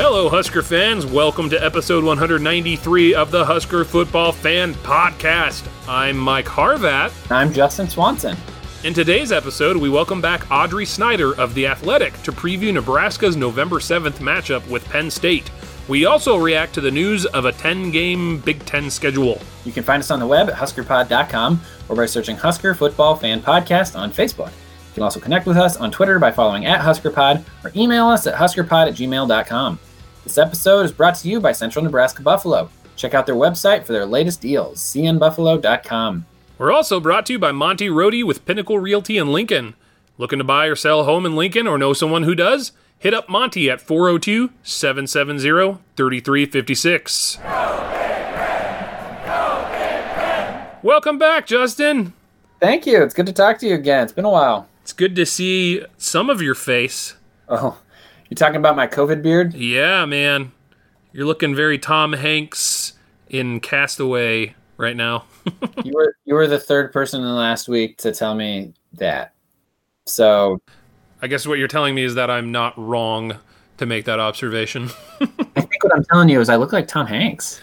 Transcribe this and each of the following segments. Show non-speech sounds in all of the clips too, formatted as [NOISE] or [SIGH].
Hello, Husker fans. Welcome to episode 193 of the Husker Football Fan Podcast. I'm Mike Harvat. I'm Justin Swanson. In today's episode, we welcome back Audrey Snyder of The Athletic to preview Nebraska's November 7th matchup with Penn State. We also react to the news of a 10 game Big Ten schedule. You can find us on the web at huskerpod.com or by searching Husker Football Fan Podcast on Facebook. You can also connect with us on Twitter by following at HuskerPod or email us at huskerpod at gmail.com. This episode is brought to you by Central Nebraska Buffalo. Check out their website for their latest deals, cnbuffalo.com. We're also brought to you by Monty Rohde with Pinnacle Realty in Lincoln. Looking to buy or sell a home in Lincoln or know someone who does? Hit up Monty at 402 770 3356. Welcome back, Justin. Thank you. It's good to talk to you again. It's been a while. It's good to see some of your face. Oh, you talking about my COVID beard? Yeah, man. You're looking very Tom Hanks in Castaway right now. [LAUGHS] you were you were the third person in the last week to tell me that. So I guess what you're telling me is that I'm not wrong to make that observation. [LAUGHS] I think what I'm telling you is I look like Tom Hanks.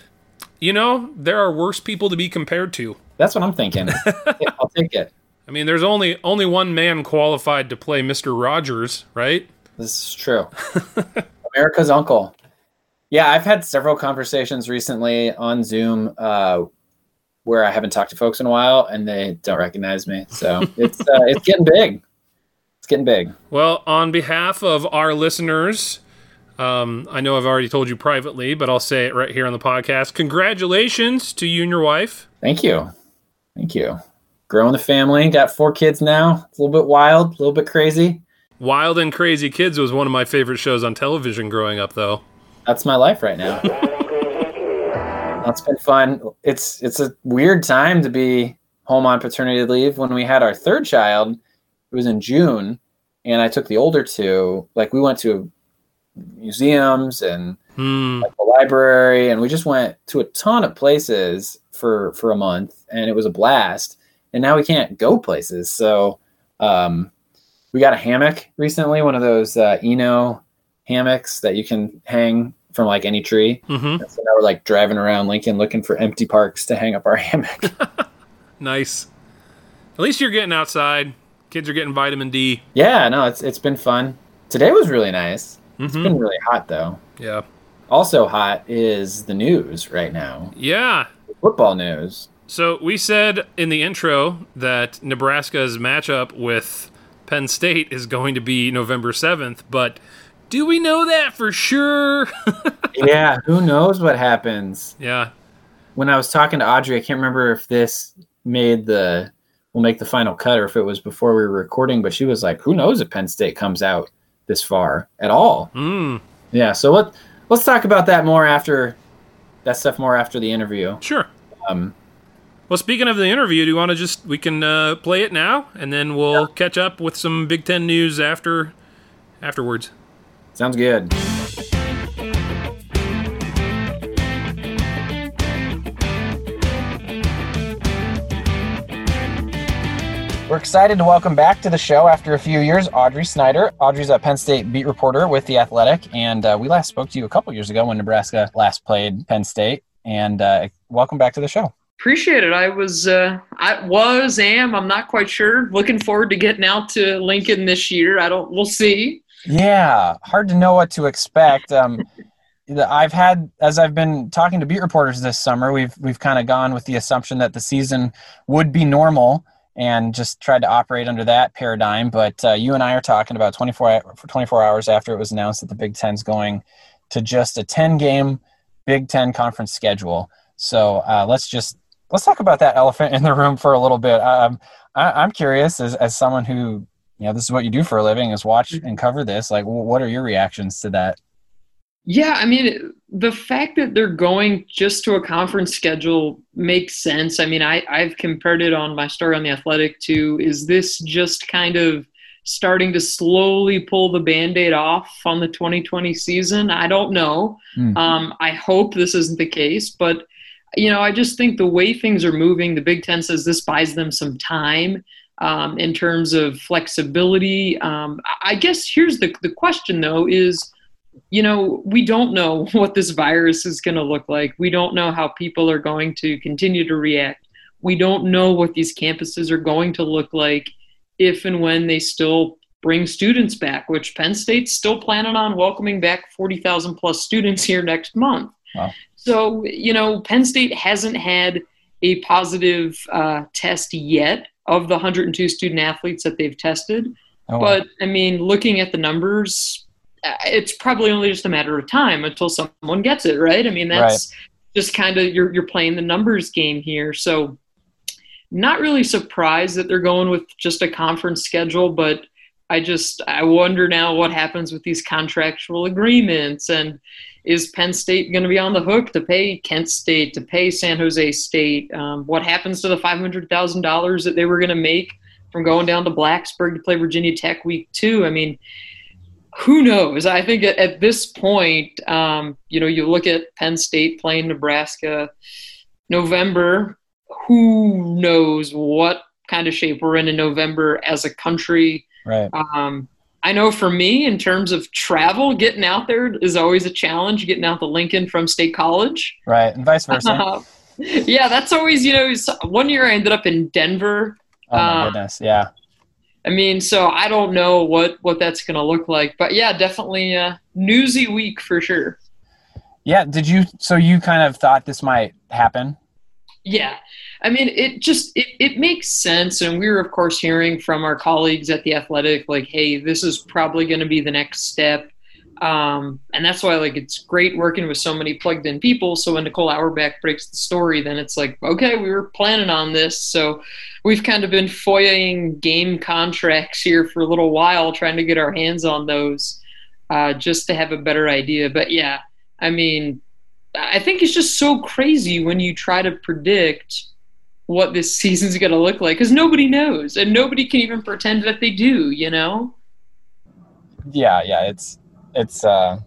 You know, there are worse people to be compared to. That's what I'm thinking. [LAUGHS] yeah, I'll take it. I mean, there's only only one man qualified to play Mr. Rogers, right? This is true. [LAUGHS] America's uncle. Yeah, I've had several conversations recently on Zoom uh, where I haven't talked to folks in a while, and they don't recognize me. So [LAUGHS] it's uh, it's getting big. It's getting big. Well, on behalf of our listeners, um, I know I've already told you privately, but I'll say it right here on the podcast. Congratulations to you and your wife. Thank you. Thank you. Growing the family, got four kids now. It's a little bit wild, a little bit crazy. Wild and Crazy Kids was one of my favorite shows on television growing up, though. That's my life right now. That's been fun. It's it's a weird time to be home on paternity leave. When we had our third child, it was in June, and I took the older two. Like we went to museums and hmm. like the library, and we just went to a ton of places for for a month, and it was a blast. And now we can't go places, so um, we got a hammock recently, one of those uh, Eno hammocks that you can hang from like any tree. Mm-hmm. So now we're like driving around Lincoln looking for empty parks to hang up our [LAUGHS] hammock. [LAUGHS] nice. At least you're getting outside. Kids are getting vitamin D. Yeah, no, it's it's been fun. Today was really nice. Mm-hmm. It's been really hot though. Yeah. Also hot is the news right now. Yeah. Football news. So we said in the intro that Nebraska's matchup with Penn State is going to be November 7th, but do we know that for sure? [LAUGHS] yeah, who knows what happens? Yeah. When I was talking to Audrey, I can't remember if this made the will make the final cut or if it was before we were recording, but she was like, "Who knows if Penn State comes out this far at all?" Mm. Yeah. So let let's talk about that more after that stuff more after the interview. Sure. Um, well, speaking of the interview, do you want to just we can uh, play it now, and then we'll yeah. catch up with some Big Ten news after afterwards. Sounds good. We're excited to welcome back to the show after a few years Audrey Snyder. Audrey's a Penn State beat reporter with The Athletic, and uh, we last spoke to you a couple years ago when Nebraska last played Penn State. And uh, welcome back to the show. Appreciate it. I was, uh, I was, am, I'm not quite sure. Looking forward to getting out to Lincoln this year. I don't, we'll see. Yeah, hard to know what to expect. Um, I've had, as I've been talking to beat reporters this summer, we've we've kind of gone with the assumption that the season would be normal and just tried to operate under that paradigm. But uh, you and I are talking about 24 for 24 hours after it was announced that the Big Ten's going to just a 10 game Big Ten conference schedule. So uh, let's just let's talk about that elephant in the room for a little bit. Um, I, am curious as, as someone who you know this is what you do for a living is watch and cover this. Like, what are your reactions to that? Yeah, I mean, the fact that they're going just to a conference schedule makes sense. I mean, I, I've compared it on my story on the Athletic to is this just kind of starting to slowly pull the band aid off on the 2020 season? I don't know. Mm. Um, I hope this isn't the case, but you know, I just think the way things are moving, the Big Ten says this buys them some time um, in terms of flexibility. Um, I guess here's the the question though: is you know, we don't know [LAUGHS] what this virus is going to look like. We don't know how people are going to continue to react. We don't know what these campuses are going to look like if and when they still bring students back, which Penn State's still planning on welcoming back 40,000 plus students here next month. Wow. So, you know, Penn State hasn't had a positive uh, test yet of the 102 student athletes that they've tested. Oh, wow. But I mean, looking at the numbers, uh, it's probably only just a matter of time until someone gets it, right? I mean, that's right. just kind of you're you're playing the numbers game here. So not really surprised that they're going with just a conference schedule, but I just I wonder now what happens with these contractual agreements and is Penn State going to be on the hook to pay Kent State to pay San Jose State? Um, what happens to the five hundred thousand dollars that they were going to make from going down to Blacksburg to play Virginia Tech week two? I mean, who knows? I think at, at this point, um, you know, you look at Penn State playing Nebraska November who knows what kind of shape we're in in November as a country. Right. Um, I know for me, in terms of travel, getting out there is always a challenge. Getting out to Lincoln from State College, right, and vice versa. Uh, [LAUGHS] yeah, that's always you know. One year I ended up in Denver. Oh my uh, goodness! Yeah. I mean, so I don't know what what that's going to look like, but yeah, definitely a newsy week for sure. Yeah. Did you? So you kind of thought this might happen? Yeah. I mean, it just it, it makes sense, and we were of course hearing from our colleagues at the Athletic, like, hey, this is probably going to be the next step, um, and that's why like it's great working with so many plugged in people. So when Nicole Auerbach breaks the story, then it's like, okay, we were planning on this, so we've kind of been FOIAing game contracts here for a little while, trying to get our hands on those, uh, just to have a better idea. But yeah, I mean, I think it's just so crazy when you try to predict what this season's going to look like because nobody knows and nobody can even pretend that they do you know? Yeah yeah it's it's uh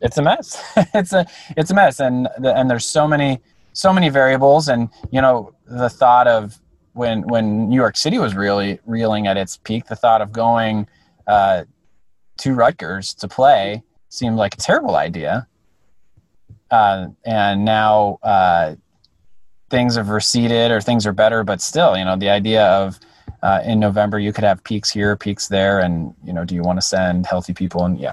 it's a mess. [LAUGHS] It's a it's a mess and and there's so many so many variables and you know the thought of when when new york city was really reeling at its peak the thought of going uh to rutgers to play seemed like a terrible idea. Uh, and now uh, things have receded or things are better, but still, you know, the idea of uh, in November you could have peaks here, peaks there, and you know, do you want to send healthy people? And yeah,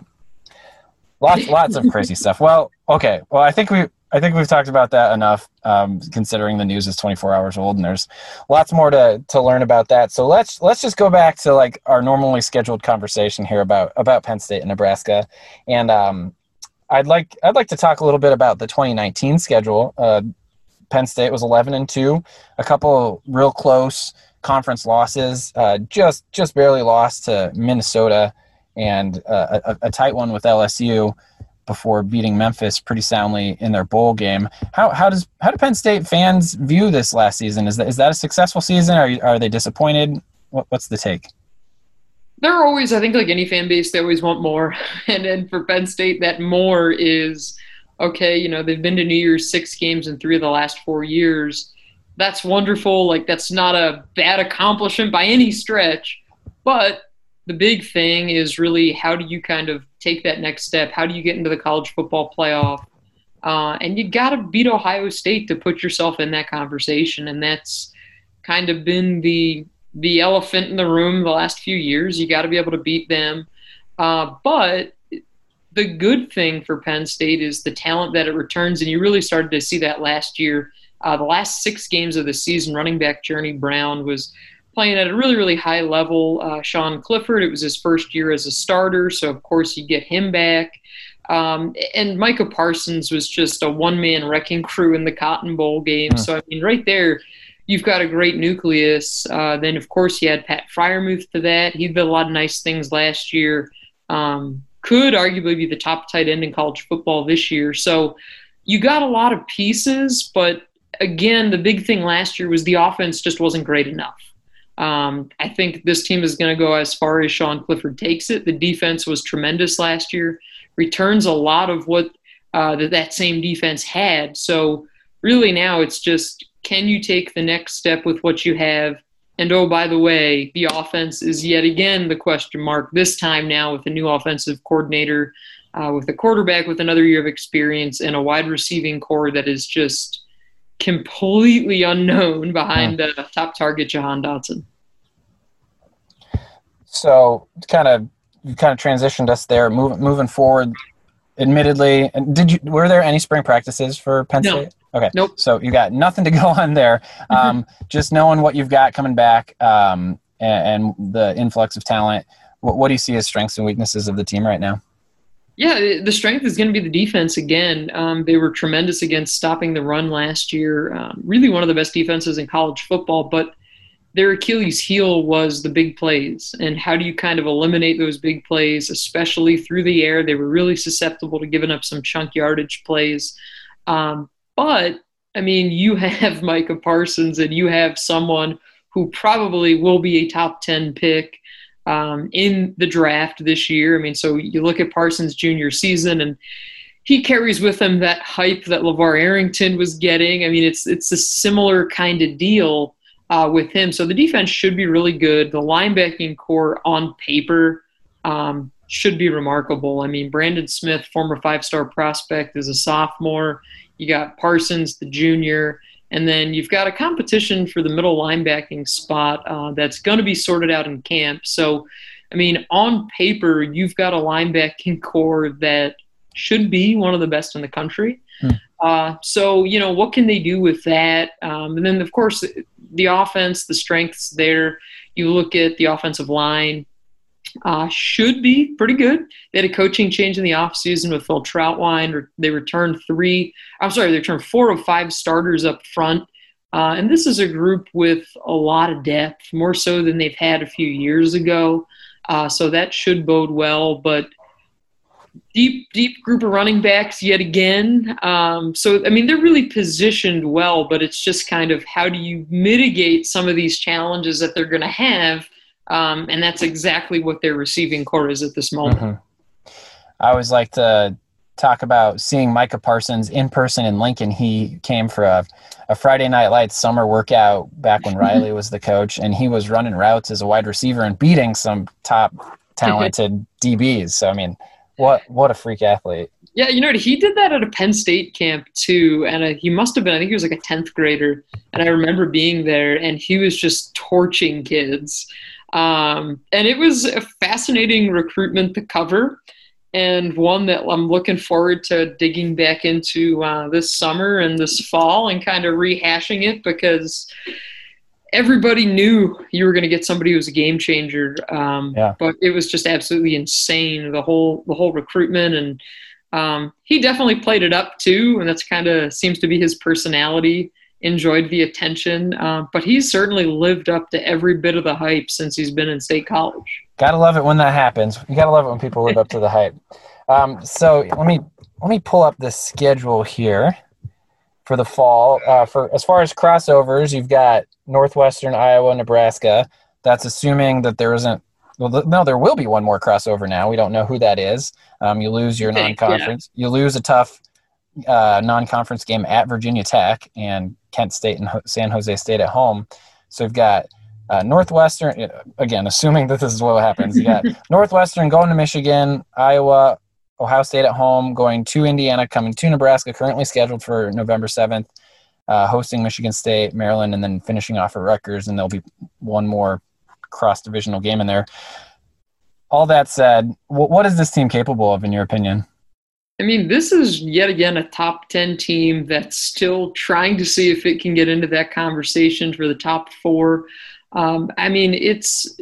lots, [LAUGHS] lots of crazy stuff. Well, okay, well, I think we. I think we've talked about that enough, um, considering the news is 24 hours old, and there's lots more to, to learn about that. So let's let's just go back to like our normally scheduled conversation here about about Penn State and Nebraska, and um, I'd like I'd like to talk a little bit about the 2019 schedule. Uh, Penn State was 11 and two, a couple real close conference losses, uh, just just barely lost to Minnesota, and uh, a, a, tight one with LSU before beating Memphis pretty soundly in their bowl game. How how does how do Penn State fans view this last season? Is that is that a successful season? Are you, are they disappointed? What, what's the take? They're always, I think, like any fan base, they always want more, [LAUGHS] and then for Penn State, that more is okay, you know, they've been to New Year's six games in three of the last four years. That's wonderful. Like, that's not a bad accomplishment by any stretch. But the big thing is really how do you kind of take that next step? How do you get into the college football playoff? Uh, and you got to beat Ohio State to put yourself in that conversation. And that's kind of been the the elephant in the room the last few years. You got to be able to beat them. Uh, but the good thing for Penn State is the talent that it returns, and you really started to see that last year. Uh, the last six games of the season, running back Journey Brown was playing at a really, really high level. Uh, Sean Clifford, it was his first year as a starter, so of course you get him back. Um, and Micah Parsons was just a one man wrecking crew in the Cotton Bowl game. So, I mean, right there, you've got a great nucleus. Uh, then, of course, you had Pat Freiermuth to that. He did a lot of nice things last year. Um, could arguably be the top tight end in college football this year. So you got a lot of pieces, but again, the big thing last year was the offense just wasn't great enough. Um, I think this team is going to go as far as Sean Clifford takes it. The defense was tremendous last year, returns a lot of what uh, that, that same defense had. So really now it's just can you take the next step with what you have? And oh, by the way, the offense is yet again the question mark, this time now with a new offensive coordinator, uh, with a quarterback with another year of experience, and a wide receiving corps that is just completely unknown [LAUGHS] behind the top target, Jahan Dotson. So, kind of, you kind of transitioned us there. Moving moving forward, admittedly, did you were there any spring practices for Penn no. State? Okay. Nope. So you got nothing to [LAUGHS] go on there. Um, just knowing what you've got coming back um, and, and, the influx of talent. What, what, do you see as strengths and weaknesses of the team right now? Yeah, the strength is going to be the defense again. Um, they were tremendous against stopping the run last year. Um, really, one of the best defenses in college football. But their Achilles heel was the big plays. And how do you kind of eliminate those big plays, especially through the air? They were really susceptible to giving up some chunk yardage plays. Um, but I mean, you have [LAUGHS] Micah Parsons and you have someone who probably will be a top 10 pick um, in the draft this year. I mean, so you look at Parsons' junior season and he carries with him that hype that LeVar Arrington was getting. I mean, it's it's a similar kind of deal uh, with him. So the defense should be really good. The linebacking corps on paper um, should be remarkable. I mean, Brandon Smith, former five-star prospect, is a sophomore. You got Parsons, the junior, and then you've got a competition for the middle linebacking spot uh, that's going to be sorted out in camp. So, I mean, on paper, you've got a linebacking [LAUGHS] corps that should be one of the best in the country. Hmm. Uh, so, you know, what can they do with that? Um, and then, of course, the offense, the strengths there. You look at the offensive line uh, should be pretty good. They had a coaching change in the offseason with Phil Trautwein. They returned three, I'm sorry, they returned four of five starters up front. Uh, and this is a group with a lot of depth, more so than they've had a few years ago. Uh, so that should bode well. But deep, deep group of running backs yet again. Um, so, I mean, they're really positioned well, but it's just kind of how do you mitigate some of these challenges that they're going to have um, and that's exactly what their receiving corps is at this moment. Mm-hmm. I always like to talk about seeing Micah Parsons in person in Lincoln. He came for a, a Friday Night Lights summer workout back when [LAUGHS] Riley was the coach, and he was running routes as a wide receiver and beating some top talented [LAUGHS] DBs. So I mean, what what a freak athlete! Yeah, you know He did that at a Penn State camp too, and uh, he must have been. I think he was like a tenth grader, and I remember being there, and he was just torching kids. Um, and it was a fascinating recruitment to cover and one that I'm looking forward to digging back into uh, this summer and this fall and kind of rehashing it because everybody knew you were going to get somebody who was a game changer. Um, yeah. But it was just absolutely insane the whole the whole recruitment and um, he definitely played it up too, and that's kind of seems to be his personality enjoyed the attention, uh, but he's certainly lived up to every bit of the hype since he's been in state college. Gotta love it when that happens. You gotta love it when people live up to the hype. Um, so let me let me pull up the schedule here for the fall. Uh, for as far as crossovers, you've got Northwestern, Iowa, Nebraska. That's assuming that there isn't. Well, no, there will be one more crossover now. We don't know who that is. Um, you lose your [LAUGHS] non-conference. Yeah. You lose a tough uh, non-conference game at Virginia Tech and Kent State and San Jose State at home. So we've got uh, Northwestern again, [LAUGHS] assuming that this is what happens. You got [LAUGHS] Northwestern going to Michigan, Iowa, Ohio State at home, going to Indiana, coming to Nebraska, currently scheduled for November seventh, uh, hosting Michigan State, Maryland, and then finishing off at Rutgers. And there'll be one more cross-divisional game in there. All that said, what is this team capable of, in your opinion? I mean, this is yet again a top 10 team that's still trying to see if it can get into that conversation for the top four. Um, I mean, it's,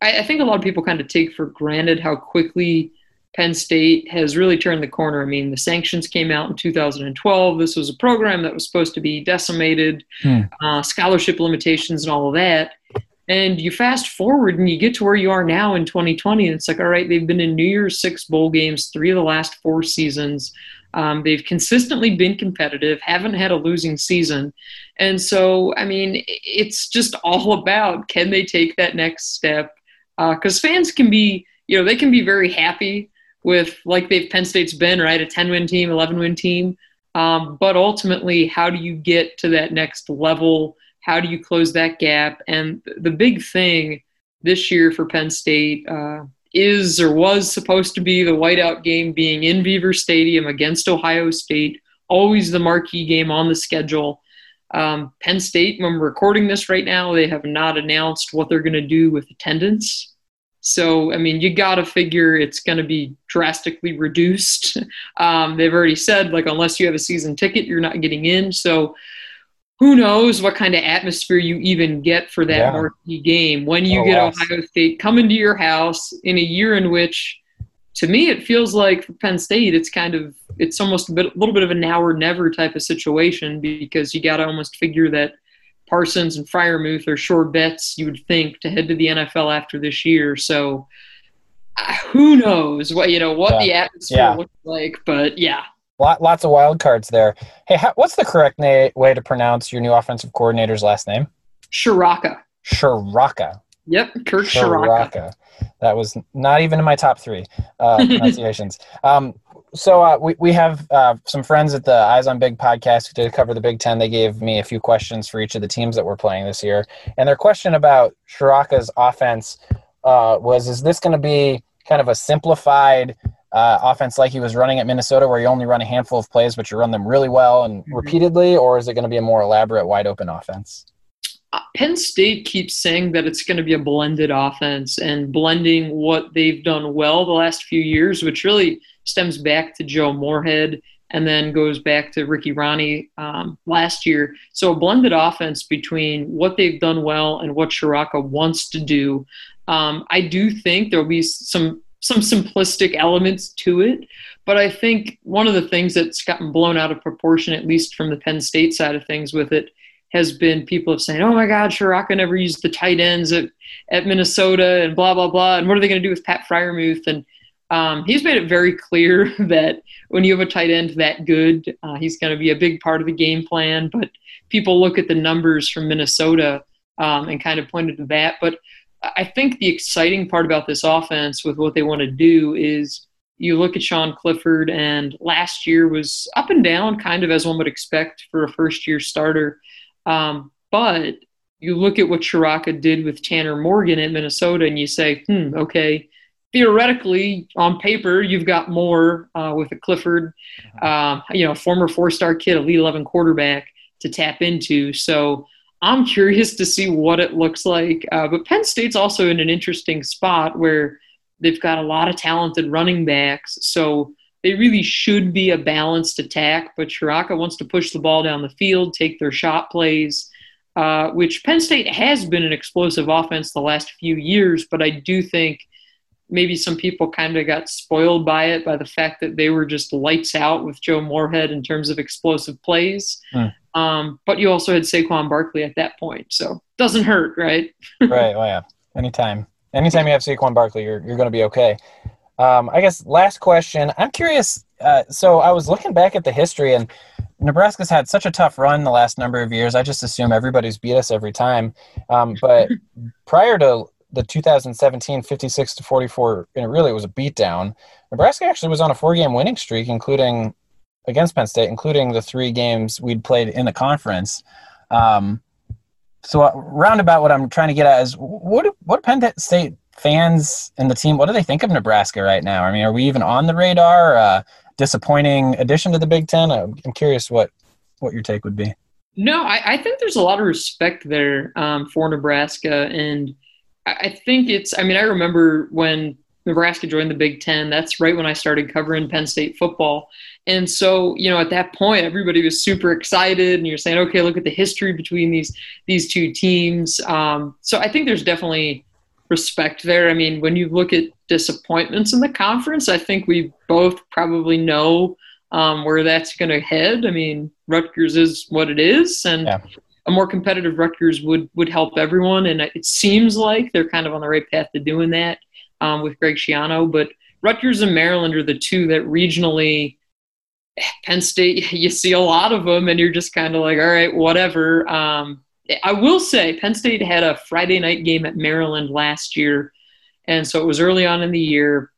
I, I, think a lot of people kind of take for granted how quickly Penn State has really turned the corner. I mean, the sanctions came out in 2012. This was a program that was supposed to be decimated, hmm. uh, scholarship limitations, and all of that. And you fast forward and you get to where you are now in 2020, and it's like, all right, they've been in New Year's Six bowl games three of the last four seasons. Um, they've consistently been competitive, haven't had a losing season. And so, I mean, it's just all [LAUGHS] about can they take that next step? Because uh, fans can be, you know, they can be very happy with, like they've Penn State's been, right? A 10 win team, 11 win team. Um, but ultimately, how do you get to that next level? How do you close that gap? And the big thing this year for Penn State uh, is or was supposed to be the whiteout game being in Beaver Stadium against Ohio State, always the marquee game on the schedule. Um, Penn State, when we're recording this right now, they have not announced what they're going to do with attendance. So, I mean, you got to figure it's going to be drastically reduced. [LAUGHS] Um, they've already said, like, unless you have a season ticket, you're not getting in. So, who knows what kind of atmosphere you even get for that yeah. marquee game when you oh, get wow. Ohio State coming to your house in a year in which, to me, it feels like for Penn State, it's kind of it's almost a, bit, a little bit of a now or never type of situation because you got to almost figure that Parsons and Freiermuth are sure bets you would think to head to the NFL after this year. So uh, who knows what you know what yeah. the atmosphere yeah. looks like, but yeah, Lot, lots of wild cards there. Hey, how, what's the correct na- way to pronounce your new offensive coordinator's last name? Ciarrocca. Ciarrocca. Yep, Kirk Ciarrocca. That was not even in my top three uh, [LAUGHS] pronunciations. um, so uh, we, we have uh, some friends at the Eyes on Big podcast who did cover the Big Ten. They gave me a few questions for each of the teams that we're playing this year. And their question about Ciarrocca's offense uh, was, is this going to be kind of a simplified – uh, offense like he was running at Minnesota, where you only run a handful of plays, but you run them really well and mm-hmm. repeatedly, or is it going to be a more elaborate, wide open offense? Uh, Penn State keeps saying that it's going to be a blended offense and blending what they've done well the last few years, which really stems back to Joe Moorhead and then goes back to Ricky Rahne um, last year. So a blended offense between what they've done well and what Ciarrocca wants to do. Um, I do think there'll be some some simplistic elements to it. But I think one of the things that's gotten blown out of proportion, at least from the Penn State side of things with it, has been people have saying, "Oh my God, Ciarrocca never used the tight ends at, at Minnesota," and blah blah blah. And what are they going to do with Pat Freiermuth? And um, he's made it very clear [LAUGHS] that when you have a tight end that good, uh, he's going to be a big part of the game plan. But people look at the numbers from Minnesota um, and kind of pointed to that. But I think the exciting part about this offense with what they want to do is you look at Sean Clifford, and last year was up and down, kind of as one would expect for a first year starter. Um, but you look at what Ciarrocca did with Tanner Morgan at Minnesota, and you say, hmm, okay, theoretically, on paper, you've got more uh, with a Clifford, um, you know, former four star kid, elite 11 quarterback to tap into. So, I'm curious to see what it looks like. Uh, but Penn State's also in an interesting spot where they've got a lot of talented running backs. So they really should be a balanced attack. But Ciarrocca wants to push the ball down the field, take their shot plays, uh, which Penn State has been an explosive offense the last few years. But I do think maybe some people kind of got spoiled by it by the fact that they were just lights out with Joe Moorhead in terms of explosive plays. Mm. Um, but you also had Saquon Barkley at that point, so doesn't hurt, right? [LAUGHS] right. Well, yeah. Anytime, anytime you have Saquon Barkley, you're you're going to be okay. Um, I guess last question. I'm curious. Uh, so I was looking back at the history, and Nebraska's had such a tough run the last number of years. I just assume everybody's beat us every time. Um, but [LAUGHS] prior to the 2017 56 to 44, and it really was a beatdown. Nebraska actually was on a four-game winning streak, including against Penn State, including the three games we'd played in the conference. Um, so uh, roundabout, what I'm trying to get at is what what Penn State fans and the team, what do they think of Nebraska right now? I mean, are we even on the radar? Uh, disappointing addition to the Big Ten. I'm curious what what your take would be. No, I, I think there's a lot of respect there um, for Nebraska, and I think it's. I mean, I remember when Nebraska joined the Big Ten. That's right when I started covering Penn State football. And so, you know, at that point, everybody was super excited, and you're saying, okay, look at the history between these these two teams. Um, so I think there's definitely respect there. I mean, when you look at disappointments in the conference, I think we both probably know um, where that's going to head. I mean, Rutgers is what it is, and yeah. a more competitive Rutgers would would help everyone. And it seems like they're kind of on the right path to doing that um, with Greg Schiano. But Rutgers and Maryland are the two that regionally. Penn State, [LAUGHS] you see a lot of them, and you're just kind of like, all right, whatever. Um, I will say Penn State had a Friday night game at Maryland last year, and so it was early on in the year.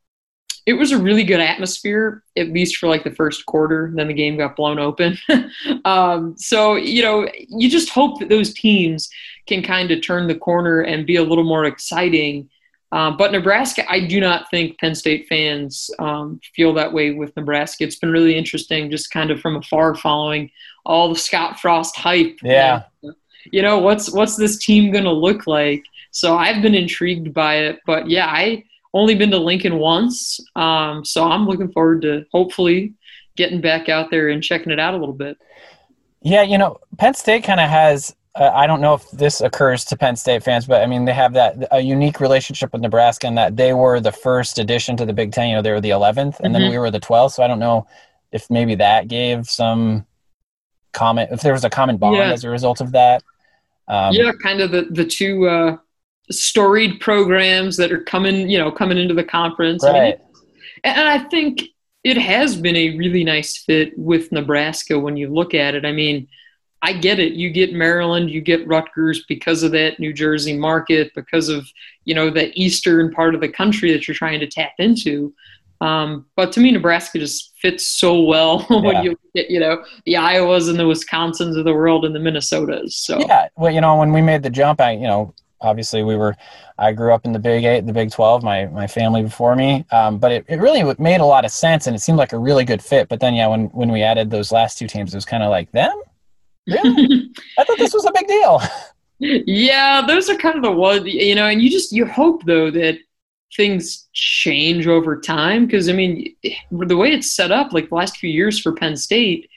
It was a really good atmosphere, at least for like the first quarter. Then the game got blown open. [LAUGHS] um, so you know, you just hope that those teams can kind of turn the corner and be a little more exciting. Um, but Nebraska, I do not think Penn State fans um, feel that way with Nebraska. It's been really interesting, just kind of from afar, following all the Scott Frost hype. Yeah. And, you know what's what's this team going to look like so i've been intrigued by it but yeah i only been to lincoln once um, so i'm looking forward to hopefully getting back out there and checking it out a little bit yeah you know penn state kind of has uh, i don't know if this occurs to penn state fans but i mean they have that a unique relationship with nebraska and that they were the first addition to the big ten you know they were the 11th and mm-hmm. then we were the 12th so i don't know if maybe that gave some comment if there was a common bond yeah. as a result of that um, yeah, kind of the the two uh, storied programs that are coming, you know, coming into the conference. Right. I mean, and I think it has been a really nice fit with Nebraska when you look at it. I mean, I get it. You get Maryland, you get Rutgers because of that New Jersey market, because of you know that eastern part of the country that you're trying to tap into. Um, but to me, Nebraska just fits so well [LAUGHS] when yeah. you get, you know, the Iowas and the Wisconsins of the world and the Minnesotas. So yeah, well, you know, when we made the jump, I, you know, obviously we were, I grew up in the Big Eight, the Big Twelve, my my family before me. Um, but it, it really made a lot of sense, and it seemed like a really good fit. But then, yeah, when when we added those last two teams, it was kind of like them. Really? [LAUGHS] I thought this was a big deal. yeah, those are kind of the ones, you know, and you just you hope though that things change over time because I mean the way it's set up like the last few years for Penn State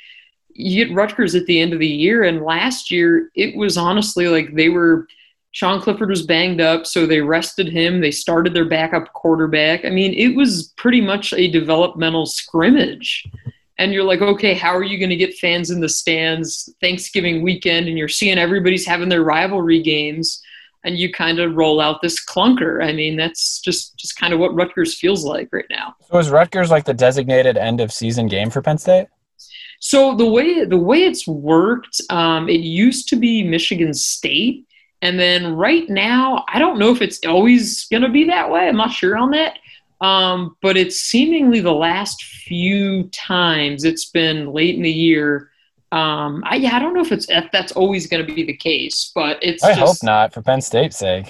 you get Rutgers at the end of the year and last year it was honestly like they were Sean Clifford was banged up so they rested him they started their backup quarterback I mean it was pretty much a developmental scrimmage and you're like okay how are you going to get fans in the stands Thanksgiving weekend and you're seeing everybody's having their rivalry games and you kind of roll out this clunker. I mean, that's just just kind of what Rutgers feels like right now. So is Rutgers like the designated end of season game for Penn State? So the way the way it's worked, um, it used to be Michigan State, and then right now, I don't know if it's always going to be that way. I'm not sure on that. Um, but it's seemingly the last few times it's been late in the year um, I, yeah, I don't know if it's if that's always going to be the case, but it's. I just, hope not, for Penn State's sake.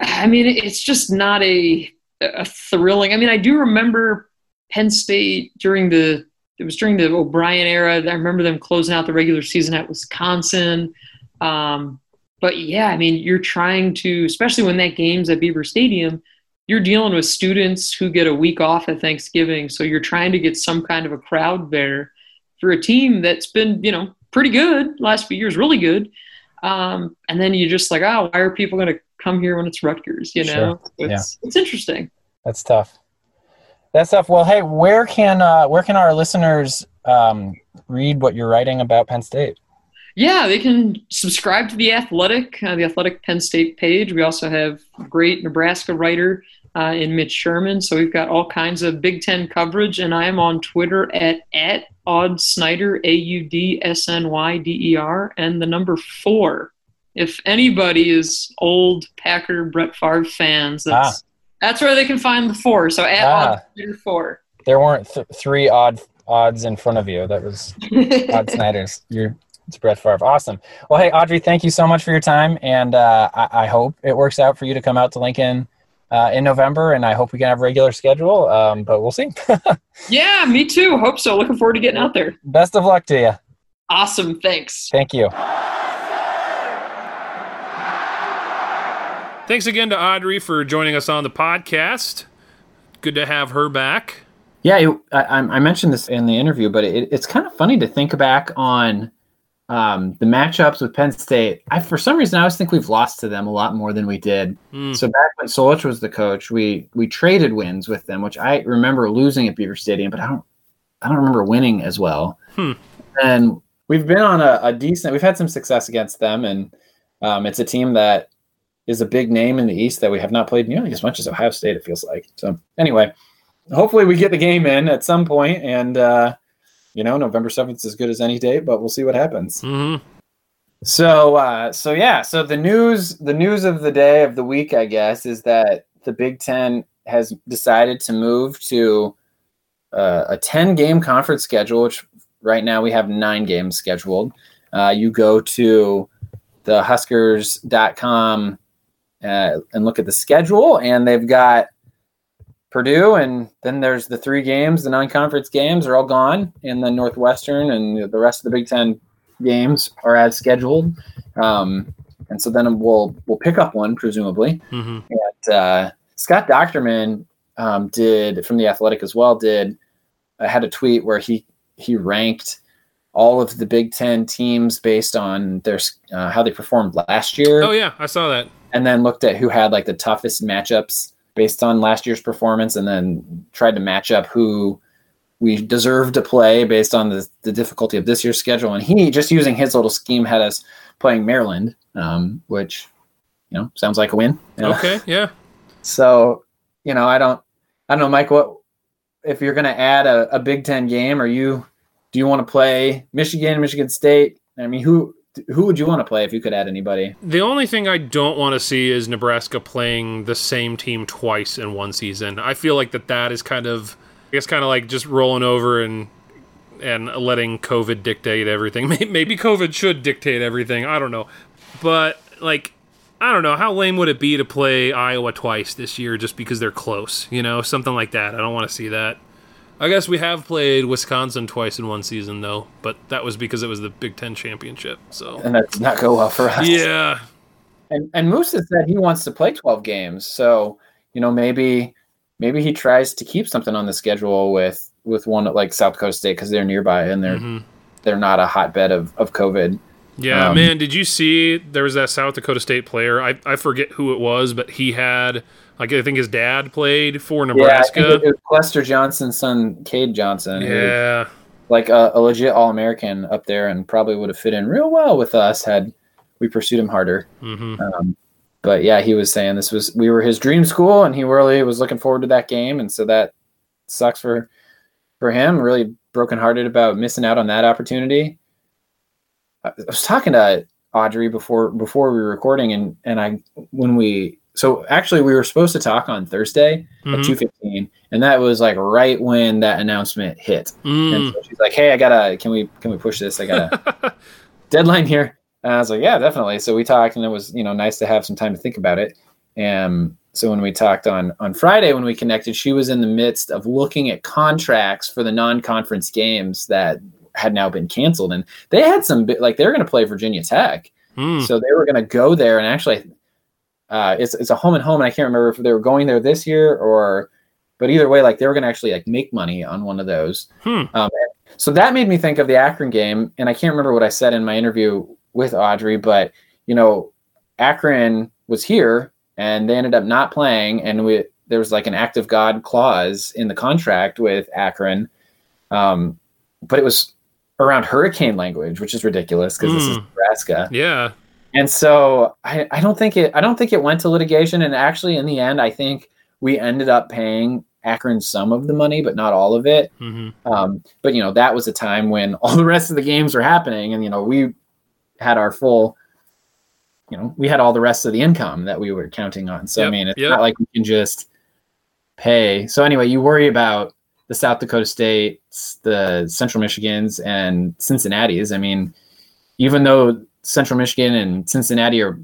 I mean, it's just not a a thrilling. I mean, I do remember Penn State during the it was during the O'Brien era. I remember them closing out the regular season at Wisconsin. Um, but yeah, I mean, you're trying to, especially when that game's at Beaver Stadium, you're dealing with students who get a week off at Thanksgiving. So you're trying to get some kind of a crowd there for a team that's been, you know, pretty good last few years, really good. Um, and then you're just like, oh, why are people going to come here when it's Rutgers? You know, sure. it's, yeah. it's interesting. That's tough. That's tough. Well, hey, where can uh, where can our listeners um, read what you're writing about Penn State? Yeah, they can subscribe to the Athletic, uh, the Athletic Penn State page. We also have great Nebraska writer uh, in Mitch Sherman. So we've got all kinds of Big Ten coverage, and I am on Twitter at at Aud Snyder, A U D S N Y D E R, and the number four. If anybody is old Packer Brett Favre fans, that's ah. that's where they can find the four. So at ah. Snyder four. There weren't th- three odd odds in front of you. That was [LAUGHS] Odd Snyder's. You're it's Brett Favre. Awesome. Well, hey, Audrey, thank you so much for your time, and uh, I, I hope it works out for you to come out to Lincoln uh, in November, and I hope we can have a regular schedule. Um, but we'll see. [LAUGHS] yeah, me too. Hope so. Looking forward to getting out there. Best of luck to you. Awesome. Thanks. Thank you. Thanks again to Audrey for joining us on the podcast. Good to have her back. Yeah, I, I, mentioned this in the interview, but it, it's kind of funny to think back on um, the matchups with Penn State, I for some reason I always think we've lost to them a lot more than we did. Mm. So back when Solich was the coach, we we traded wins with them, which I remember losing at Beaver Stadium, but I don't I don't remember winning as well. Hmm. And we've been on a, a decent. We've had some success against them, and um, it's a team that is a big name in the East that we have not played nearly as much as Ohio State. It feels like. So anyway, hopefully we get the game in at some point, and uh, you know November seventh is as good as any date, but we'll see what happens. hmm So uh, so yeah, so the news the news of the day of the week, I guess, is that the Big Ten has decided to move to uh, a ten game conference schedule, which right now we have nine games scheduled. Uh, you go to the Huskers.com uh, and look at the schedule, and they've got Purdue, and then there's the three games, the non-conference games are all gone, and then Northwestern and the rest of the Big Ten games are as scheduled. Um, and so then we'll we'll pick up one presumably. hmm And uh, Scott Dochterman um, did from the Athletic as well. Did uh, had a tweet where he he ranked all of the Big Ten teams based on their uh, how they performed last year Oh yeah, I saw that. and then looked at who had like the toughest matchups based on last year's performance and then tried to match up who we deserve to play based on the, the difficulty of this year's schedule. And he just using his little scheme had us playing maryland um, which you know sounds like a win. Okay, yeah. so you know i don't i don't know mike what if you're going to add a, a big ten game are you do you want to play michigan michigan state? I mean who who would you want to play if you could add anybody The only thing I don't want to see is Nebraska playing the same team twice in one season. I feel like that that is kind of, I guess, kind of like just rolling over and and letting COVID dictate everything. [LAUGHS] Maybe COVID should dictate everything. I don't know, but like. I don't know. How lame would it be to play Iowa twice this year just because they're close? You know, something like that. I don't want to see that. I guess we have played Wisconsin twice in one season, though, but that was because it was the Big Ten championship. So, and that did not go well for us yeah. And and Moos has said he wants to play 12 games. So, you know, maybe maybe he tries to keep something on the schedule with with one at like South Dakota State because they're nearby and they're Mhm. they're not a hotbed of, of COVID. Yeah, Um, man, did you see there was that South Dakota State player? I, I forget who it was, but he had like I think his dad played for Yeah, Nebraska. think it was Lester Johnson's son, Cade Johnson. who Yeah. like a, a legit All American up there and probably would have fit in real well with us had we pursued him harder. hmm Um, but yeah, he was saying this was we were his dream school, and he really was looking forward to that game, and so that sucks for for him. Really brokenhearted about missing out on that opportunity. I I was talking to Audrey before before we were recording, and and I when we so actually we were supposed to talk on Thursday Mhm. at two fifteen, and that was like right when that announcement hit. Mm. And so she's like, "Hey, I gotta can we can we push this? I gotta [LAUGHS] deadline here." And I was like, "Yeah, definitely." So we talked, and it was you know nice to have some time to think about it. And so when we talked on on Friday when we connected, she was in the midst of looking at contracts for the non-conference games that had now been canceled, and they had some like they were going to play Virginia Tech, Mm. so they were going to go there, and actually, uh, it's it's a home and home, and I can't remember if they were going there this year or, but either way, like they were going to actually like make money on one of those. Hmm. Um, so that made me think of the Akron game, and I can't remember what I said in my interview with Audrey, but you know, Akron was here, and they ended up not playing, and we there was like an act of God clause in the contract with Akron, um, but it was around hurricane language, which is ridiculous because this is Hmm. Nebraska. Yeah. And so I, I don't think it I don't think it went to litigation. And actually in the end, I think we ended up paying Akron some of the money, but not all of it. hmm Um, but you know, that was a time when [LAUGHS] all the rest of the games were happening, and you know, we had our full you know, we had all the rest of the income that we were counting on. So I mean it's yep. not like we can just pay. So anyway, you worry about the South Dakota States, the Central Michigans, and Cincinnati's. I mean, even though Central Michigan and Cincinnati are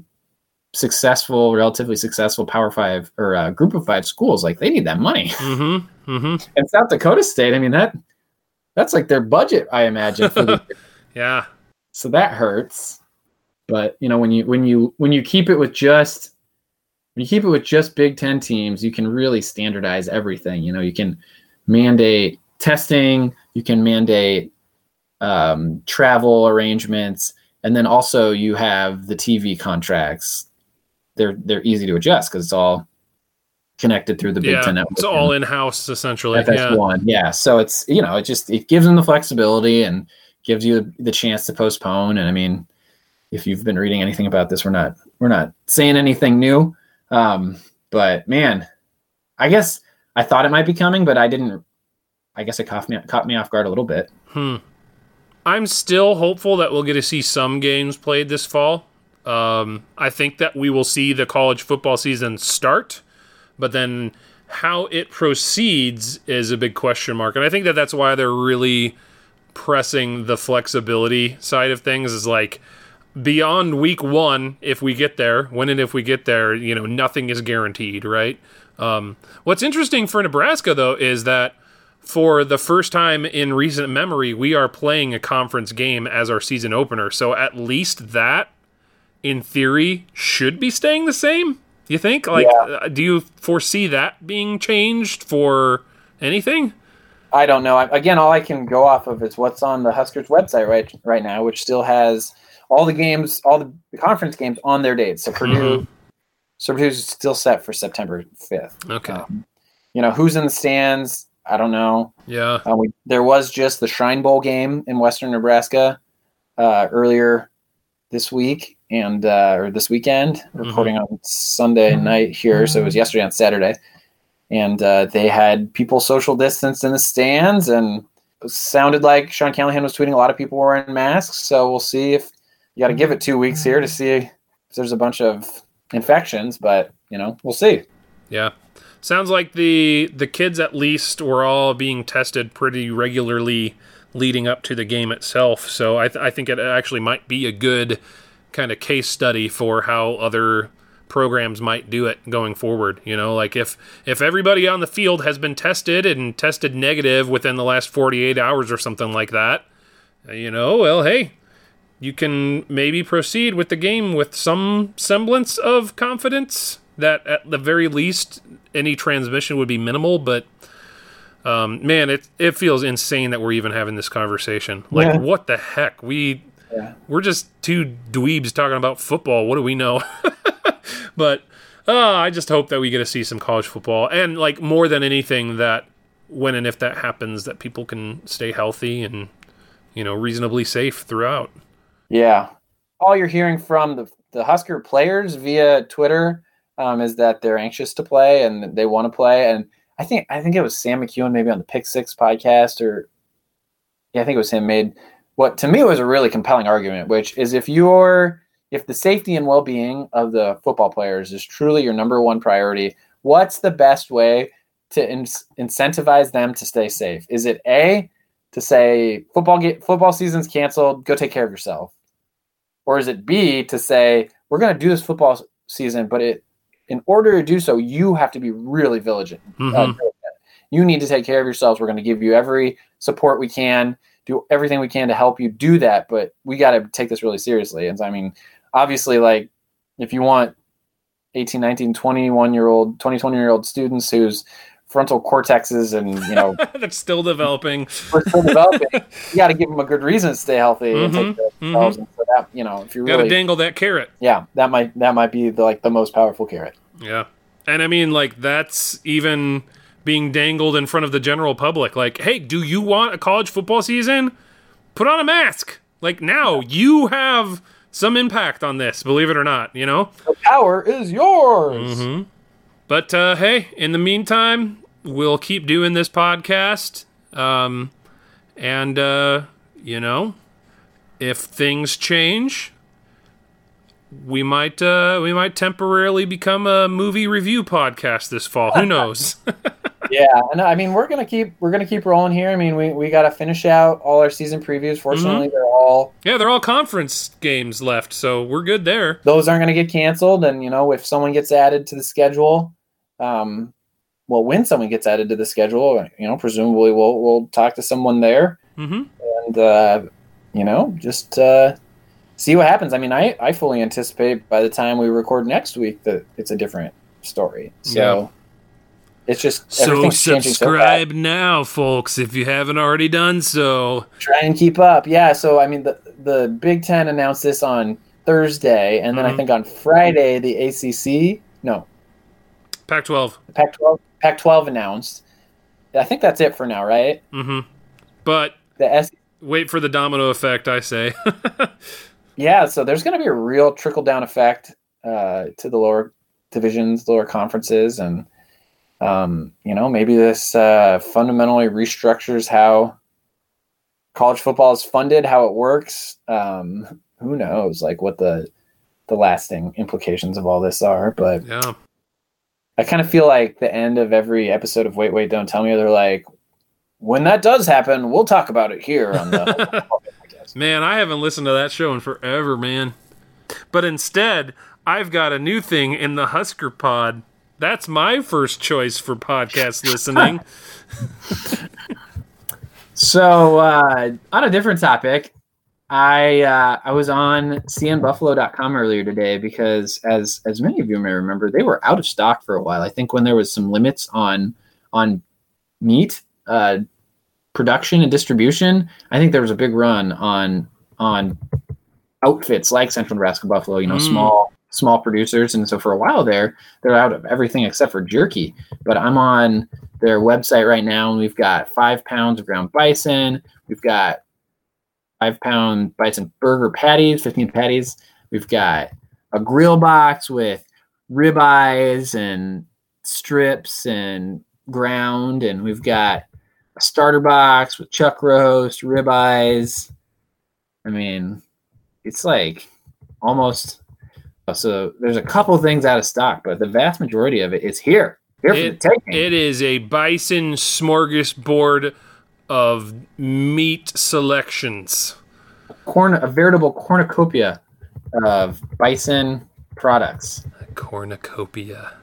successful, relatively successful Power Five or uh, Group of Five schools, like they need that money. hmm hmm And South Dakota State, I mean that that's like their budget, I imagine. [LAUGHS] Yeah. so that hurts. But you know, when you when you when you keep it with just when you keep it with just Big Ten teams, you can really standardize everything. You know, you can mandate testing, you can mandate um, travel arrangements, and then also you have the TV contracts. They're they're easy to adjust because it's all connected through the Big yeah, Ten network. it's all in house essentially. Yeah. FS1. Yeah. So it's you know it just it gives them the flexibility and gives you the chance to postpone. And I mean, if you've been reading anything about this, we're not we're not saying anything new. Um, but man, I guess I thought it might be coming, but I didn't. I guess it caught me caught me off guard a little bit. Hmm. I'm still hopeful that we'll get to see some games played this fall. Um, I think that we will see the college football season start, but then how it proceeds is a big question mark. And I think that that's why they're really pressing the flexibility side of things is like beyond week one, if we get there, when and if we get there, you know, nothing is guaranteed, right? Um, what's interesting for Nebraska, though, is that for the first time in recent memory, we are playing a conference game as our season opener. So at least that, in theory, should be staying the same. You think? Like, Yeah. uh, do you foresee that being changed for anything? I don't know. Again, all I can go off of is what's on the Huskers website right right now, which still has all the games, all the, conference games on their dates. So Purdue, so Purdue's still set for September fifth. Okay. Um, you know who's in the stands? I don't know. Yeah. Uh, we, there was just the Shrine Bowl game in Western Nebraska uh, earlier this week and uh, or this weekend. Recording on Sunday night here, so it was yesterday on Saturday, and uh, they had people social distance in the stands, and it sounded like Sean Callahan was tweeting. A lot of people were wearing masks, so we'll see if you got to give it two weeks here to see if there's a bunch of infections, but you know we'll see. Yeah. Sounds like the the kids at least were all being tested pretty regularly leading up to the game itself. So I, th- I think it actually might be a good kind of case study for how other programs might do it going forward. You know, like if if everybody on the field has been tested and tested negative within the last 48 hours or something like that, you know, well, hey, you can maybe proceed with the game with some semblance of confidence that at the very least any transmission would be minimal but um, man it it feels insane that we're even having this conversation like Yeah. what the heck we Yeah. we're just two dweebs talking about football what do we know [LAUGHS] but uh, i just hope that we get to see some college football and like more than anything that when and if that happens that people can stay healthy and you know reasonably safe throughout Yeah. All you're hearing from the, the Husker players via Twitter um, is that they're anxious to play and they want to play. And I think I think it was Sam McKewon maybe on the Pick Six podcast or yeah, I think it was him made what to me was a really compelling argument, which is if you're if the safety and well-being of the football players is truly your number one priority, what's the best way to in- incentivize them to stay safe? Is it A to say football get football season's canceled, go take care of yourself? Or is it B to say we're going to do this football season, but it in order to do so, you have to be really vigilant. uh, Mhm. diligent. you need to take care of yourselves. We're going to give you every support we can, do everything we can to help you do that, but we got to take this really seriously. And I mean, obviously, like if you want 18, 19, 21 year old, 20, 20 year old students whose frontal cortexes and, you know, [LAUGHS] that's still developing we're still developing, you got to give them a good reason to stay healthy and Mhm, take care of. And so that, you know, if you're got to dangle that carrot yeah, that might, that might be the, like the most powerful carrot. Yeah. And I mean, like, that's even being dangled in front of the general public. Like, hey, do you want a college football season? Put on a mask. Like, now you have some impact on this, believe it or not, you know? The power is yours. Mm-hmm. But uh, hey, in the meantime, we'll keep doing this podcast. Um, and, uh, you know, if things change, we might uh, we might temporarily become a movie review podcast this fall. Who [LAUGHS] knows? [LAUGHS] Yeah, and I mean we're gonna keep we're gonna keep rolling here. I mean we, we got to finish out all our season previews. Fortunately, Mm-hmm. they're all yeah, they're all conference games left, so we're good there. those aren't gonna get canceled. And you know if someone gets added to the schedule, um, well when someone gets added to the schedule, you know presumably we'll we'll talk to someone there hmm and uh, you know just uh, see what happens. I mean I I fully anticipate by the time we record next week that it's a different story. So. it's just So changing so subscribe now, folks, if you haven't already done so. Try and keep up. Yeah. So I mean, the the Big Ten announced this on Thursday, and then I Mhm. think on Friday the ACC, no, Pac-12. Pac-12, Pac-12 announced. I think that's it for now, right? Mm-hmm. But The S. wait for the domino effect, I say. [LAUGHS] Yeah. So there's going to be a real trickle down effect uh, to the lower divisions, lower conferences, and um, you know maybe this uh, fundamentally restructures how college football is funded, how it works. Um, who knows, like what the the lasting implications of all this are, but yeah. I kind of feel like the end of every episode of Wait, Wait, Don't Tell Me, they're like, when that does happen, we'll talk about it here on the. [LAUGHS] Man, I haven't listened to that show in forever, man. But instead, I've got a new thing in the Husker Pod. That's my first choice for podcast listening. [LAUGHS] So, uh, on a different topic, I uh, I was on cnbuffalo.com earlier today because, as as many of you may remember, they were out of stock for a while. I think when there was some limits on on meat uh, production and distribution, I think there was a big run on on outfits like Central Nebraska Buffalo. You know, Mm. small small producers, and so for a while there, they're out of everything except for jerky. But I'm on their website right now, and we've got five pounds of ground bison. We've got five pound bison burger patties, 15 patties. We've got a grill box with ribeyes and strips and ground, and we've got a starter box with chuck roast, ribeyes. I mean, it's like almost oh, so. There's a couple things out of stock, but the vast majority of it is here. Here for It- it is a bison smorgasbord of meat selections. corn a veritable cornucopia of bison products. Cornucopia.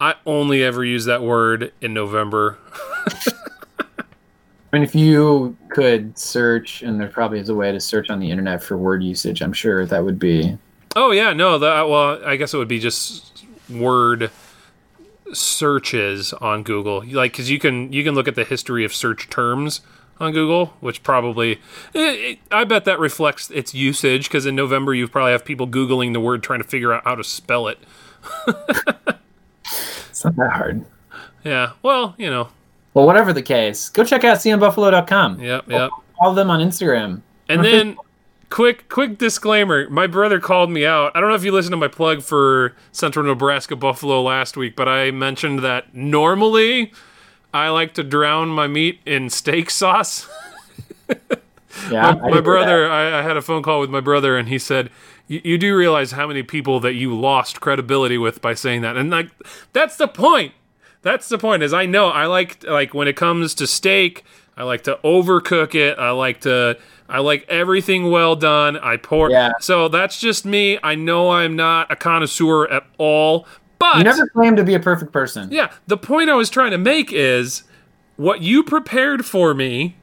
I only ever use that word in November. [LAUGHS] I mean, if you could search, and there probably is a way to search on the internet for word usage, I'm sure that would be. Oh yeah, no, that well, I guess it would be just word searches on Google, like because you can you can look at the history of search terms on Google, which probably it, it, I bet that reflects its usage because in November you probably have people googling the word trying to figure out how to spell it. [LAUGHS] It's not that hard. Yeah, well, you know, Well, whatever the case, go check out cnbuffalo.com. yep, yep. Follow them on Instagram. And then, quick, quick disclaimer: my brother called me out. I don't know if you listened to my plug for Central Nebraska Buffalo last week, but I mentioned that normally I like to drown my meat in steak sauce. [LAUGHS] Yeah, I my brother, I, I had a phone call with my brother, and he said, "You you do realize how many people that you lost credibility with by saying that?" And like, that's the point. That's the point. Is I know I like like when it comes to steak, I like to overcook it. I like to I like everything well done. I pour. Yeah. So that's just me. I know I'm not a connoisseur at all, but You never claimed to be a perfect person. yeah, the point I was trying to make is what you prepared for me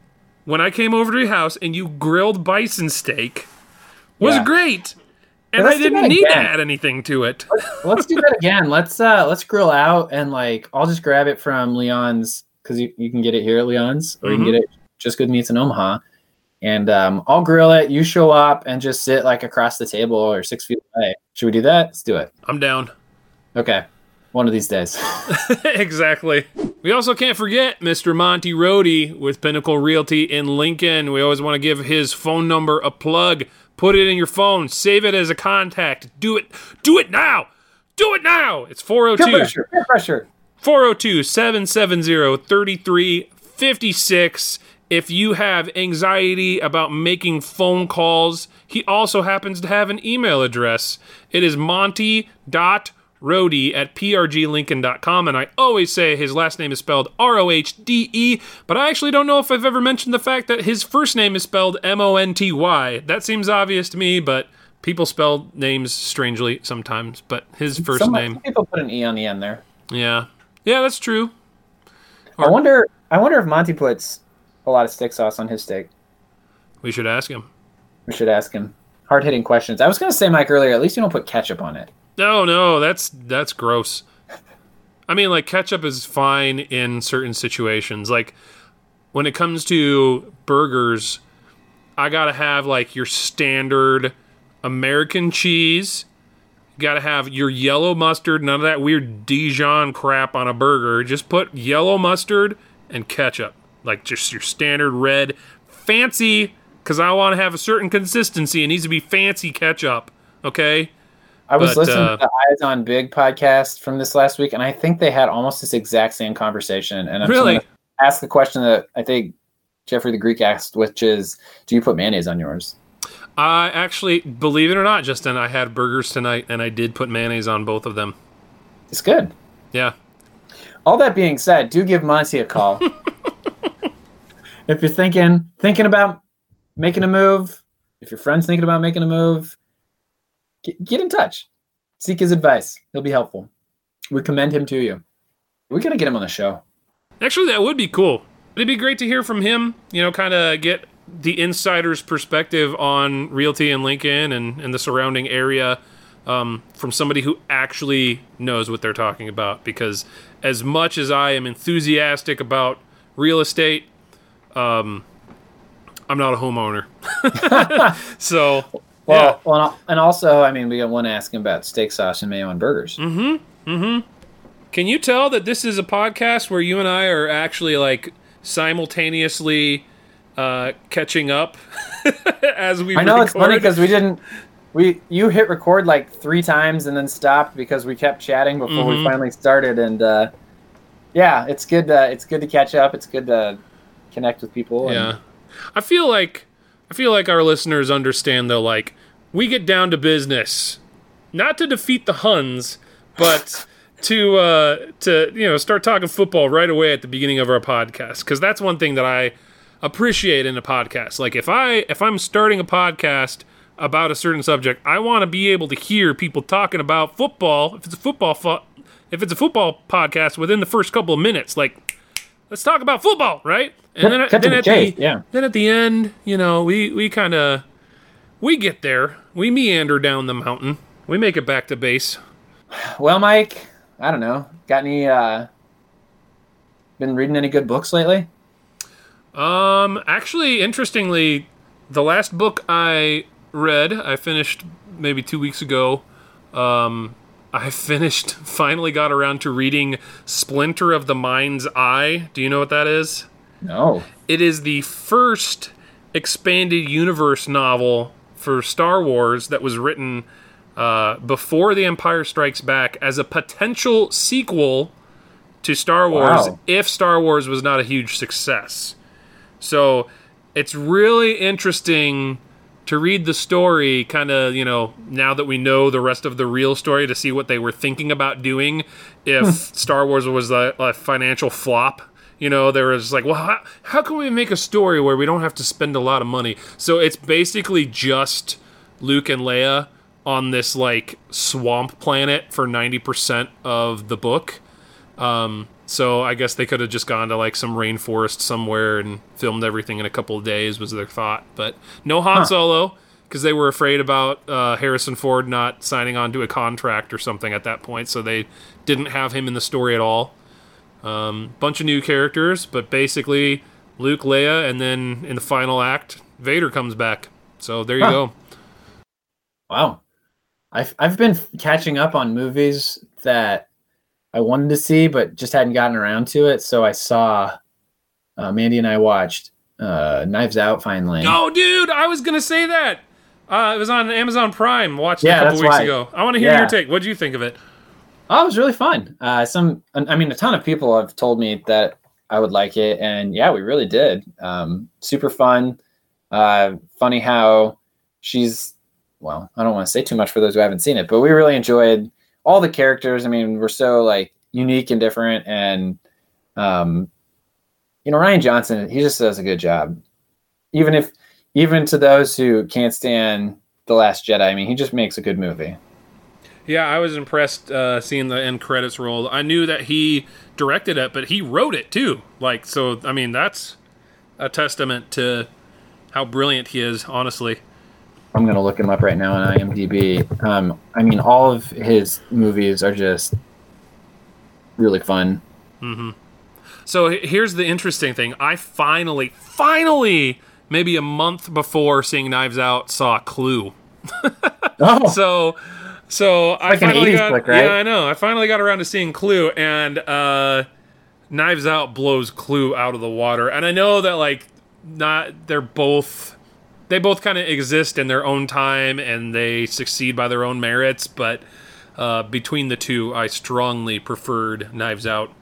when I came over to your house and you grilled bison steak was Yeah. great. And I didn't need to add anything to it. let's do that again. Let's uh let's grill out and like I'll just grab it from Leon's because you, you can get it here at Leon's or you Mhm. can get it just good meats in Omaha. And um, I'll grill it. You show up and just sit like across the table or six feet away. Should we do that? Let's do it. I'm down. Okay, one of these days. [LAUGHS] [LAUGHS] exactly. We also can't forget Mr. Monty Rohde with Pinnacle Realty in Lincoln. We always want to give his phone number a plug. Put it in your phone. Save it as a contact. Do it. Do it now. Do it now. It's 402 Peer pressure. Peer pressure. 402 770 3356. If you have anxiety about making phone calls, he also happens to have an email address. It is monty.rohde at prglincoln.com. And I always say his last name is spelled R O H D E, but I actually don't know if I've ever mentioned the fact that his first name is spelled M O N T Y. That seems obvious to me, but people spell names strangely sometimes. But his first Some, name, some people put an e on the end there. yeah. Yeah, that's true. I wonder. I wonder if Monty puts a lot of steak sauce on his steak. We should ask him. We should ask him. Hard hitting questions. I was gonna say, Mike, earlier. At least you don't put ketchup on it. No, no, that's that's gross. I mean, like ketchup is fine in certain situations. Like when it comes to burgers, I gotta have like your standard American cheese. You gotta have your yellow mustard, none of that weird Dijon crap on a burger. Just put yellow mustard and ketchup. Like just your standard red, fancy, because I want to have a certain consistency. It needs to be fancy ketchup. Okay? I was But, listening uh, to the Eyes on Big podcast from this last week, and I think they had almost this exact same conversation. And I'm Really? ask the question that I think Jeffrey the Greek asked, which is, do you put mayonnaise on yours? I actually, believe it or not, Justin, I had burgers tonight and I did put mayonnaise on both of them. It's good. Yeah. All that being said, do give Monty a call. [LAUGHS] if you're thinking thinking about making a move, if your friend's thinking about making a move, get, get in touch. Seek his advice. He'll be helpful. We commend him to you. We gotta get him on the show. Actually, that would be cool. It'd be great to hear from him, you know, kind of get the insider's perspective on Realty in Lincoln and, and the surrounding area um, from somebody who actually knows what they're talking about. Because as much as I am enthusiastic about real estate, um, I'm not a homeowner. [LAUGHS] so, Well, yeah. well, and also, I mean, we got one asking about steak sauce and mayo on burgers. Mm-hmm. Mm-hmm. Can you tell that this is a podcast where you and I are actually like simultaneously uh, catching up [LAUGHS] as we I know it's funny because we didn't. We you hit record like three times and then stopped because we kept chatting before we Mhm. finally started. And uh, yeah, it's good. To, it's good to catch up. It's good to connect with people. Yeah, I feel like I feel like our listeners understand though. Like we get down to business, not to defeat the Huns, but [LAUGHS] to uh, to you know start talking football right away at the beginning of our podcast because that's one thing that I appreciate in a podcast. Like if I if I'm starting a podcast about a certain subject, I want to be able to hear people talking about football. If it's a football fu- if it's a football podcast within the first couple of minutes, like let's talk about football, right? And Cut- cut to then the at chase, the yeah. then at the end, you know, we we kind of we get there. We meander down the mountain. We make it back to base. Well, Mike, I don't know. Got any? uh Been reading any good books lately? Um, actually, interestingly, the last book I read, I finished maybe two weeks ago. Um, I [LAUGHS] finished, finally got around to reading Splinter of the Mind's Eye. Do you know what that is? No. It is the first expanded universe novel for Star Wars that was written uh, before The Empire Strikes Back as a potential sequel to Star Wars Wow. if Star Wars was not a huge success. So it's really interesting to read the story, kind of, you know, now that we know the rest of the real story, to see what they were thinking about doing if Star Wars was a, a financial flop. You know, there was like, well, how, how can we make a story where we don't have to spend a lot of money? So it's basically just Luke and Leia on this like swamp planet for 90% of the book. Um, so I guess they could have just gone to like some rainforest somewhere and filmed everything in a couple of days was their thought. But no Han Solo because they were afraid about uh, Harrison Ford not signing on to a contract or something at that point, so they didn't have him in the story at all. Um, bunch of new characters, but basically Luke, Leia, and then in the final act, Vader comes back. So there you Huh. go. Wow. I've I've been catching up on movies that I wanted to see but just hadn't gotten around to it. So I saw uh, Mandy and I watched uh, Knives Out finally. Oh, dude, I was gonna say that. Uh, it was on Amazon Prime. Watched it Yeah, a couple weeks right. ago. I want to hear Yeah. your take. What would you think of it? Oh, it was really fun. Uh, some, I mean, a ton of people have told me that I would like it, and yeah, we really did. Um, super fun. Uh, funny how she's. Well, I don't want to say too much for those who haven't seen it, but we really enjoyed all the characters. I mean, we're so like unique and different, and um, you know, Rian Johnson, he just does a good job. Even if, even to those who can't stand the Last Jedi, I mean, he just makes a good movie. Yeah, I was impressed uh, seeing the end credits roll. I knew that he directed it, but he wrote it too. Like, so I mean, that's a testament to how brilliant he is. Honestly, I'm gonna look him up right now on IMDb. Um, I mean, all of his movies are just really fun. So here's the interesting thing. I finally, finally, maybe a month before seeing Knives Out, saw Clue. [LAUGHS] Oh, So, so I like finally 80s got. flick, right? Yeah, I know. I finally got around to seeing Clue, and uh, Knives Out blows Clue out of the water. And I know that like not they're both they both kind of exist in their own time and they succeed by their own merits, but uh, between the two, I strongly preferred Knives Out.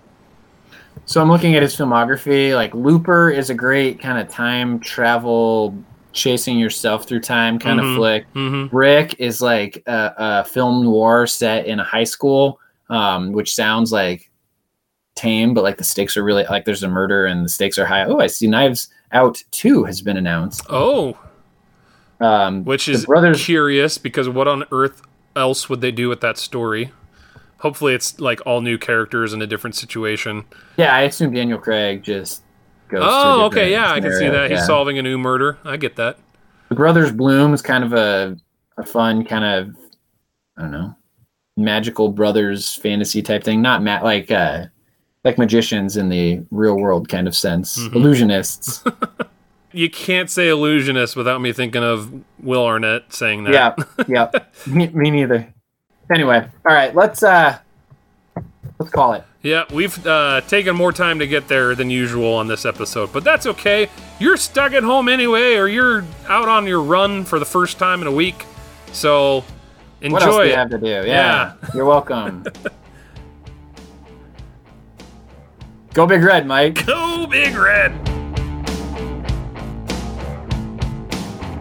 So I'm looking at his filmography. Like Looper is a great kind of time travel, chasing yourself through time kind Mhm. of flick. hmm Brick is like a, a film noir set in a high school, um, which sounds like tame, but like the stakes are really like there's a murder and the stakes are high. Oh, I see Knives Out Two has been announced. Oh, Um, which is brothers. curious because what on earth else would they do with that story? Hopefully, it's like all new characters in a different situation. Yeah, I assume Daniel Craig just goes. Oh, okay, yeah, I can see scenario, that. He's solving a new murder. I get that. The Brothers Bloom is kind of a a fun kind of I don't know magical brothers fantasy type thing. Not ma- like uh like magicians in the real world kind of sense. Mhm. Illusionists. [LAUGHS] You can't say illusionist without me thinking of Will Arnett saying that. yeah, yeah. [LAUGHS] Me, me neither. Anyway, all right. Let's uh let's call it. Yeah, we've uh, taken more time to get there than usual on this episode, but that's okay. You're stuck at home anyway, or you're out on your run for the first time in a week. So enjoy What else do you have to do? Yeah, Yeah. you're welcome. [LAUGHS] Go Big Red, Mike. Go Big Red!